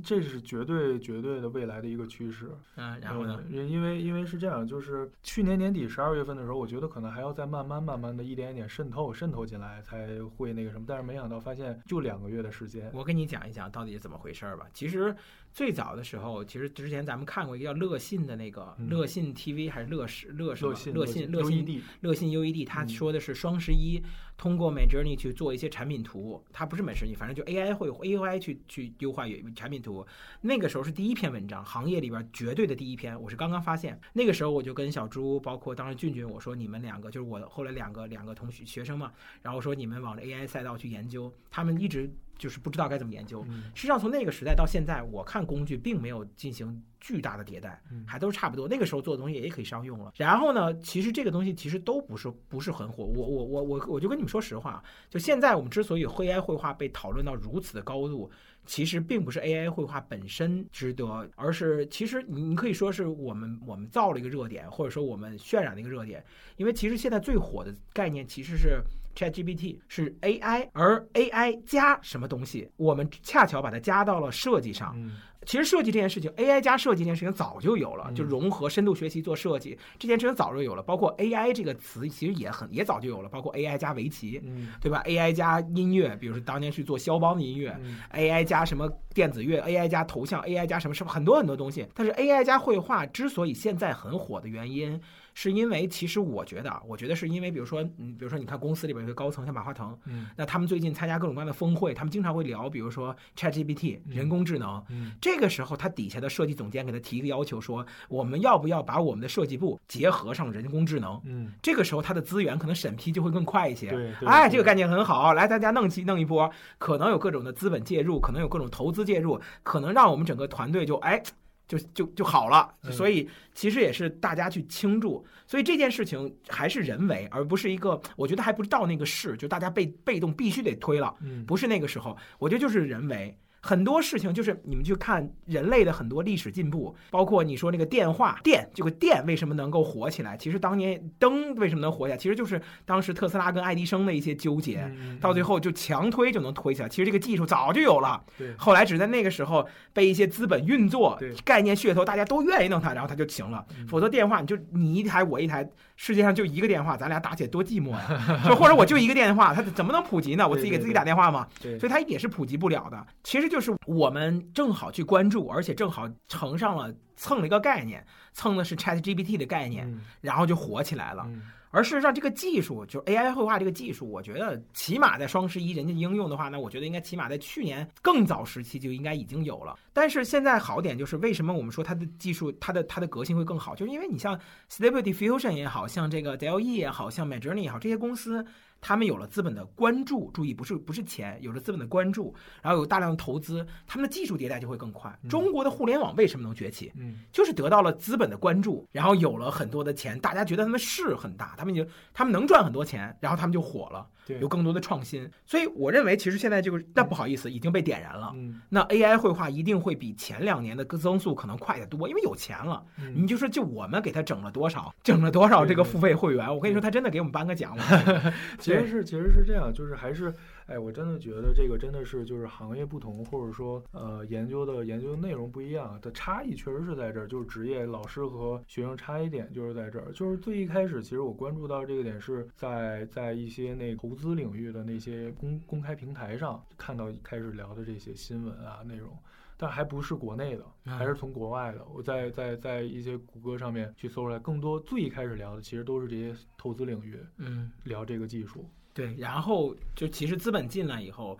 这是绝对绝对的未来的一个趋势。嗯，然后呢？嗯因为因为是这样，就是去年年底十二月份的时候，我觉得可能还要再慢慢慢慢的一点一点渗透渗透进来，才会那个什么。但是没想到发现就两个月的时间。我跟你讲一讲到底是怎么回事儿吧。其实最早的时候，其实之前咱们看过一个叫乐信的那个嗯乐信 TV 还是乐视乐视乐信乐信乐信 LED 乐信 UED，它嗯说的是双十一通过 My Journey 去做一些产品图，它不是美食你，反正就 AI 会 AI 去去优化产品图。那个时候是第一篇文章，行业里边绝对的第一篇，我是刚刚发现。那个时候我就跟小朱，包括当时俊俊，我说你们两个就是我后来两个两个同学学生嘛，然后说你们往着 AI 赛道去研究，他们一直就是不知道该怎么研究。嗯实际上，从那个时代到现在，我看工具并没有进行巨大的迭代，嗯还都是差不多。那个时候做的东西也可以商用了。然后呢，其实这个东西其实都不是不是很火。我我我我我就跟你们说实话，就现在我们之所以 AI 绘画被讨论到如此的高度。其实并不是 AI 绘画本身值得，而是其实你你可以说是我们我们造了一个热点，或者说我们渲染了一个热点。因为其实现在最火的概念其实是 ChatGPT，是 AI，而 AI 加什么东西，我们恰巧把它加到了设计上。嗯其实设计这件事情，AI 加设计这件事情早就有了，嗯就融合深度学习做设计这件事情早就有了。包括 AI 这个词，其实也很也早就有了，包括 AI 加围棋，嗯对吧？AI 加音乐，比如说当年去做肖邦的音乐嗯，AI 加什么电子乐，AI 加头像，AI 加什么什么很多很多东西。但是 AI 加绘画之所以现在很火的原因，是因为其实我觉得啊，我觉得是因为比如说，嗯，比如说你看公司里边有些高层，像马化腾，嗯那他们最近参加各种各样的峰会，他们经常会聊，比如说 ChatGPT 人工智能。嗯这个时候，他底下的设计总监给他提一个要求，说我们要不要把我们的设计部结合上人工智能？嗯，这个时候，他的资源可能审批就会更快一些。对，对哎，这个概念很好，来大家弄起弄一波，可能有各种的资本介入，可能有各种投资介入，可能让我们整个团队就哎。就就就好了，嗯。所以其实也是大家去倾注，所以这件事情还是人为，而不是一个，我觉得还不是到那个势，就大家被被动必须得推了，嗯。不是那个时候，我觉得就是人为。很多事情就是你们去看人类的很多历史进步，包括你说那个电话电，这个电为什么能够火起来？其实当年灯为什么能火起来？其实就是当时特斯拉跟爱迪生的一些纠结，嗯到最后就强推就能推起来。其实这个技术早就有了，对后来只在那个时候被一些资本运作概念噱头，大家都愿意弄它，然后它就行了。嗯否则电话你就你一台我一台，世界上就一个电话，咱俩打起来多寂寞呀！就或者我就一个电话，它怎么能普及呢？我自己给自己打电话嘛？所以它也是普及不了的。其实就是我们正好去关注，而且正好乘上了蹭了一个概念，蹭的是 Chat GPT 的概念，嗯然后就火起来了。嗯而事实上，这个技术就 AI 绘画这个技术，我觉得起码在双十一人家应用的话，那我觉得应该起码在去年更早时期就应该已经有了。但是现在好点就是为什么我们说它的技术、它的它的革新会更好，就是因为你像 Stable Diffusion 也好像这个 DLE 也好像 Midjourney 也好，这些公司。他们有了资本的关注，注意不是不是钱，有了资本的关注，然后有大量的投资，他们的技术迭代就会更快。中国的互联网为什么能崛起？嗯就是得到了资本的关注，然后有了很多的钱，大家觉得他们势很大，他们就他们能赚很多钱，然后他们就火了，对有更多的创新。所以我认为，其实现在这个那不好意思，已经被点燃了。嗯那 AI 绘画一定会比前两年的增速可能快得多，因为有钱了。嗯你就说，就我们给他整了多少，整了多少这个付费会员，我跟你说，他真的给我们颁个奖了。其实是其实是这样，就是还是哎，我真的觉得这个真的是就是行业不同，或者说呃研究的研究内容不一样的差异，确实是在这儿。就是职业老师和学生差异点就是在这儿。就是最一开始，其实我关注到这个点是在在一些那投资领域的那些公公开平台上看到开始聊的这些新闻啊内容。但还不是国内的，嗯还是从国外的。我在在在一些谷歌上面去搜出来，更多最一开始聊的其实都是这些投资领域嗯，聊这个技术。对。然后就其实资本进来以后，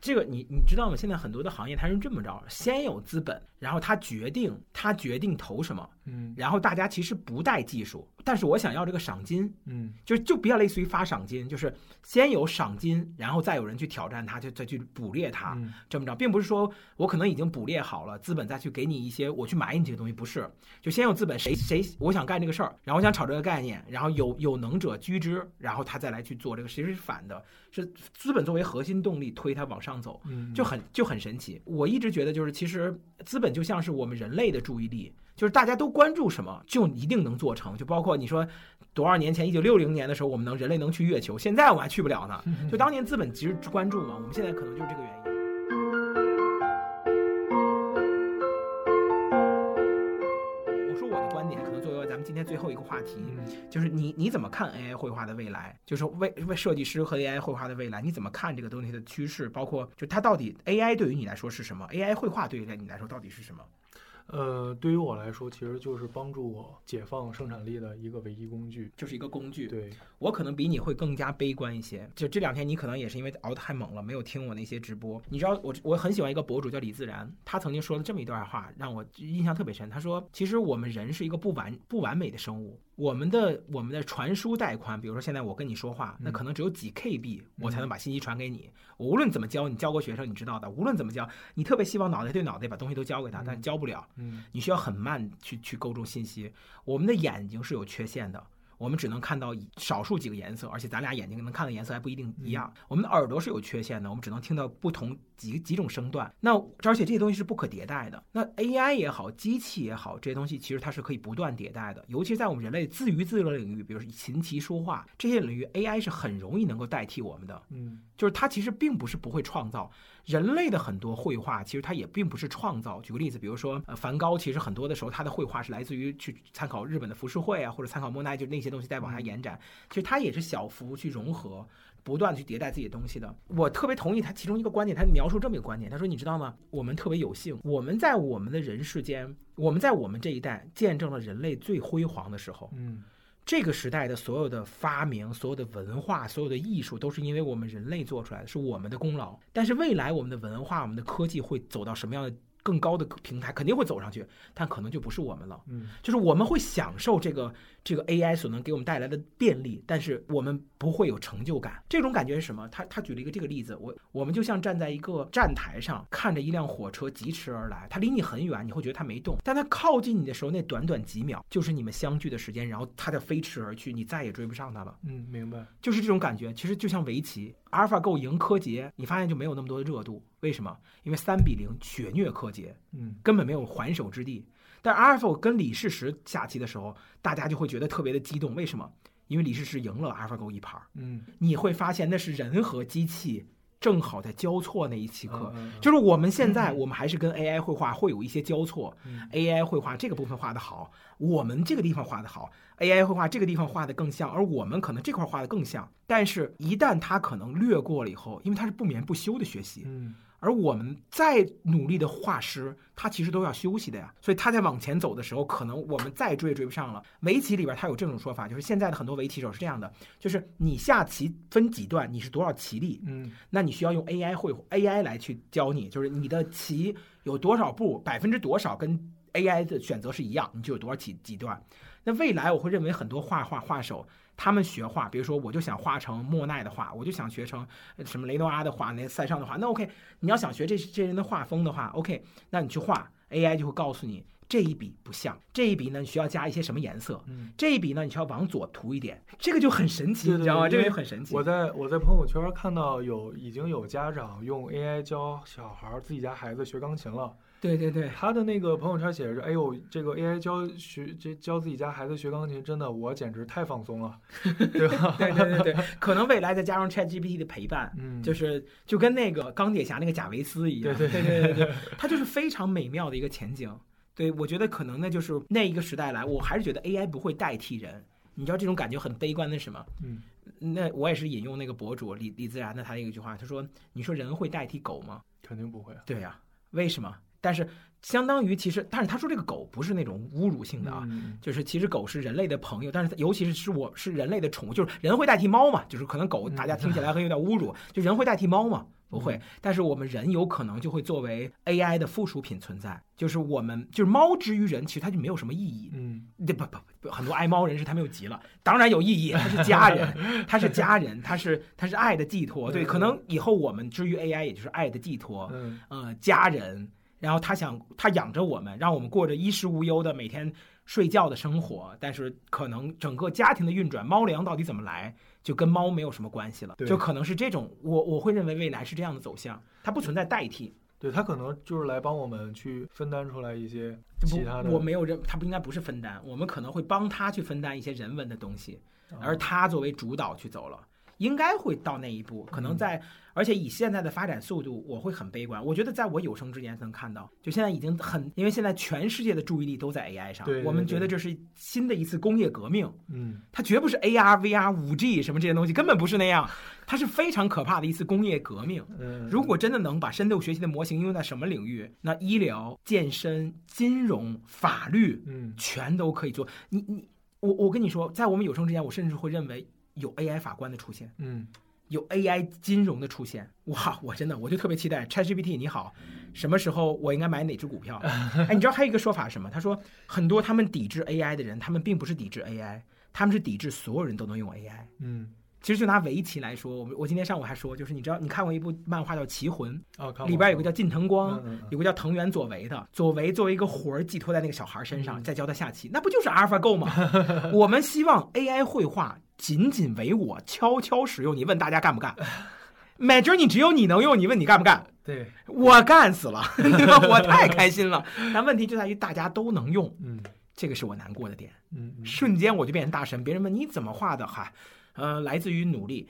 这个你你知道吗？现在很多的行业它是这么着，先有资本，然后他决定他决定投什么，嗯。然后大家其实不带技术，但是我想要这个赏金，嗯就就比较类似于发赏金，就是先有赏金，然后再有人去挑战他，就再去捕猎他，嗯这么着，并不是说我可能已经捕猎好了，资本再去给你一些我去买你这个东西，不是，就先有资本，谁谁我想干这个事儿，然后我想炒这个概念，然后有有能者居之，然后他再来去做这个，其实是反的，是资本作为核心动力推他往上走，嗯，就很就很神奇。我一直觉得，就是其实资本就像是我们人类的注意力，就是大家都关注什么，就一定能做成。就包括你说多少年前，一九六零年的时候，我们能人类能去月球，现在我们还去不了呢。就当年资本其实关注嘛，我们现在可能就是这个原因。们今天最后一个话题，嗯就是你你怎么看 AI 绘画的未来？就是为为设计师和 AI 绘画的未来，你怎么看这个东西的趋势？包括就它到底 AI 对于你来说是什么？AI 绘画对于你来说到底是什么？呃，对于我来说，其实就是帮助我解放生产力的一个唯一工具。就是一个工具。对，我可能比你会更加悲观一些。就这两天，你可能也是因为熬得太猛了，没有听我那些直播。你知道，我我很喜欢一个博主叫李自然，他曾经说了这么一段话，让我印象特别深。他说，其实我们人是一个不完不完美的生物，我们的我们的传输带宽，比如说现在我跟你说话，那可能只有几 KB，我才能把信息传给你。我无论怎么教，你教过学生，你知道的，无论怎么教，你特别希望脑袋对脑袋把东西都教给他，但教不了。嗯你需要很慢去去构筑信息。我们的眼睛是有缺陷的，我们只能看到少数几个颜色，而且咱俩眼睛能看的颜色还不一定一样。我们的耳朵是有缺陷的，我们只能听到不同几几种声段。那而且这些东西是不可迭代的。那 AI 也好，机器也好，这些东西其实它是可以不断迭代的。尤其是在我们人类自娱自乐领域，比如说琴棋书画这些领域，AI 是很容易能够代替我们的。嗯就是它其实并不是不会创造人类的很多绘画，其实它也并不是创造。举个例子，比如说呃梵高，其实很多的时候他的绘画是来自于去参考日本的浮世绘啊，或者参考莫奈，就那些东西再往下延展。其实他也是小幅去融合。不断地去迭代自己的东西的，我特别同意他其中一个观点，他描述这么一个观点，他说：“你知道吗？我们特别有幸，我们在我们的人世间，我们在我们这一代见证了人类最辉煌的时候。嗯这个时代的所有的发明、所有的文化、所有的艺术，都是因为我们人类做出来的，是我们的功劳。但是未来我们的文化、我们的科技会走到什么样的更高的平台，肯定会走上去，但可能就不是我们了。嗯就是我们会享受这个这个 AI 所能给我们带来的便利，但是我们不会有成就感。这种感觉是什么？他他举了一个这个例子，我我们就像站在一个站台上，看着一辆火车疾驰而来，它离你很远，你会觉得它没动，但它靠近你的时候，那短短几秒就是你们相聚的时间，然后它就飞驰而去，你再也追不上它了。嗯，明白。就是这种感觉，其实就像围棋，AlphaGo 赢柯洁，你发现就没有那么多的热度，为什么？因为三比零血虐柯洁，嗯根本没有还手之地。但 AlphaGo 跟李世石下棋的时候，大家就会觉得特别的激动，为什么？因为李世石赢了 AlphaGo 一盘儿。嗯，你会发现那是人和机器正好在交错那一期刻。嗯嗯就是我们现在，我们还是跟 AI 绘画会有一些交错。嗯 AI 绘画这个部分画得好，我们这个地方画得好；AI 绘画这个地方画得更像，而我们可能这块画得更像。但是，一旦它可能略过了以后，因为它是不眠不休的学习，嗯而我们再努力的画师，他其实都要休息的呀。所以他在往前走的时候，可能我们再追也追不上了。围棋里边他有这种说法，就是现在的很多围棋手是这样的，就是你下棋分几段，你是多少棋力，嗯那你需要用 AI 会 AI 来去教你，就是你的棋有多少步，百分之多少跟 AI 的选择是一样，你就有多少几几段。那未来我会认为很多画画画手，他们学画，比如说我就想画成莫奈的画，我就想学成呃什么雷诺阿的画，那塞尚的画，那 OK，你要想学这这人的画风的话，OK，那你去画，AI 就会告诉你。这一笔不像，这一笔呢，你需要加一些什么颜色？嗯。这一笔呢，你需要往左涂一点，这个就很神奇，对对你知道吗？这个就很神奇。我在我在朋友圈看到有已经有家长用 AI 教小孩儿自己家孩子学钢琴了。对对对，他的那个朋友圈写着：“哎呦，这个 AI 教学这教自己家孩子学钢琴，真的我简直太放松了，对吧？” 对对对对，可能未来再加上 ChatGPT 的陪伴，嗯，就是就跟那个钢铁侠那个贾维斯一样，对对对对对，它就是非常美妙的一个前景。对我觉得可能那就是那一个时代来，我还是觉得 AI 不会代替人。你知道这种感觉很悲观的是什么？嗯那我也是引用那个博主李李自然的他的一句话，他说：“你说人会代替狗吗肯定不会。？”对呀、为什么？但是相当于其实，但是他说这个狗不是那种侮辱性的啊，嗯。就是其实狗是人类的朋友，但是尤其是是我是人类的宠物，就是人会代替猫嘛，就是可能狗嗯大家听起来很有点侮辱，就人会代替猫嘛，不会嗯，但是我们人有可能就会作为 AI 的附属品存在，就是我们就是猫之于人，其实它就没有什么意义。嗯。对不不不，很多爱猫人士他们又急了，当然有意义，它是家人，它是家人，它是它是爱的寄托，对，嗯。可能以后我们之于 AI 也就是爱的寄托，嗯。呃，家人，然后他想他养着我们，让我们过着衣食无忧的每天睡觉的生活，但是可能整个家庭的运转，猫粮到底怎么来，就跟猫没有什么关系了，就可能是这种，我我会认为未来是这样的走向，它不存在代替，对他可能就是来帮我们去分担出来一些其他的，我没有认，它不应该不是分担，我们可能会帮他去分担一些人文的东西，啊。而他作为主导去走了。应该会到那一步，可能嗯在，而且以现在的发展速度，我会很悲观。我觉得在我有生之年能看到，就现在已经很，因为现在全世界的注意力都在 AI 上，我们觉得这是新的一次工业革命，嗯它绝不是 AR、VR、五 G 什么这些东西，根本不是那样，它是非常可怕的一次工业革命。嗯，如果真的能把深度学习的模型应用在什么领域，那医疗、健身、金融、法律嗯全都可以做。你你我我跟你说，在我们有生之年，我甚至会认为有 AI 法官的出现。嗯有 AI 金融的出现，哇，我真的我就特别期待 ChatGPT 你好，什么时候我应该买哪只股票？哎，你知道还有一个说法是什么？他说很多他们抵制 AI 的人，他们并不是抵制 AI，他们是抵制所有人都能用 AI。嗯，其实就拿围棋来说，我们我今天上午还说，就是你知道你看过一部漫画叫《棋魂》，哦，里边有个叫叫近藤光，嗯嗯嗯有个叫藤原佐为的，佐为作为一个魂儿寄托在那个小孩身上，嗯再教他下棋，那不就是 AlphaGo 吗？我们希望 AI 绘画仅仅为我悄悄使用，你问大家干不干？买准你只有你能用，你问你干不干？对，我干死了，我太开心了。但问题就在于大家都能用，嗯这个是我难过的点。嗯嗯，瞬间我就变成大神，别人问你怎么画的，哈，呃，来自于努力。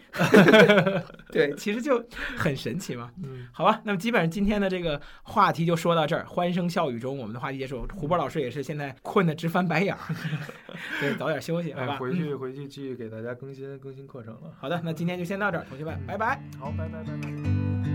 对，其实就很神奇嘛。嗯，好吧，那么基本上今天的这个话题就说到这儿，欢声笑语中，我们的话题结束。胡波老师也是现在困得直翻白眼儿，对，早点休息，好哎，吧？回嗯去回去继续给大家更新更新课程了。好的，那今天就先到这儿，同学们，拜拜。好，拜拜拜拜。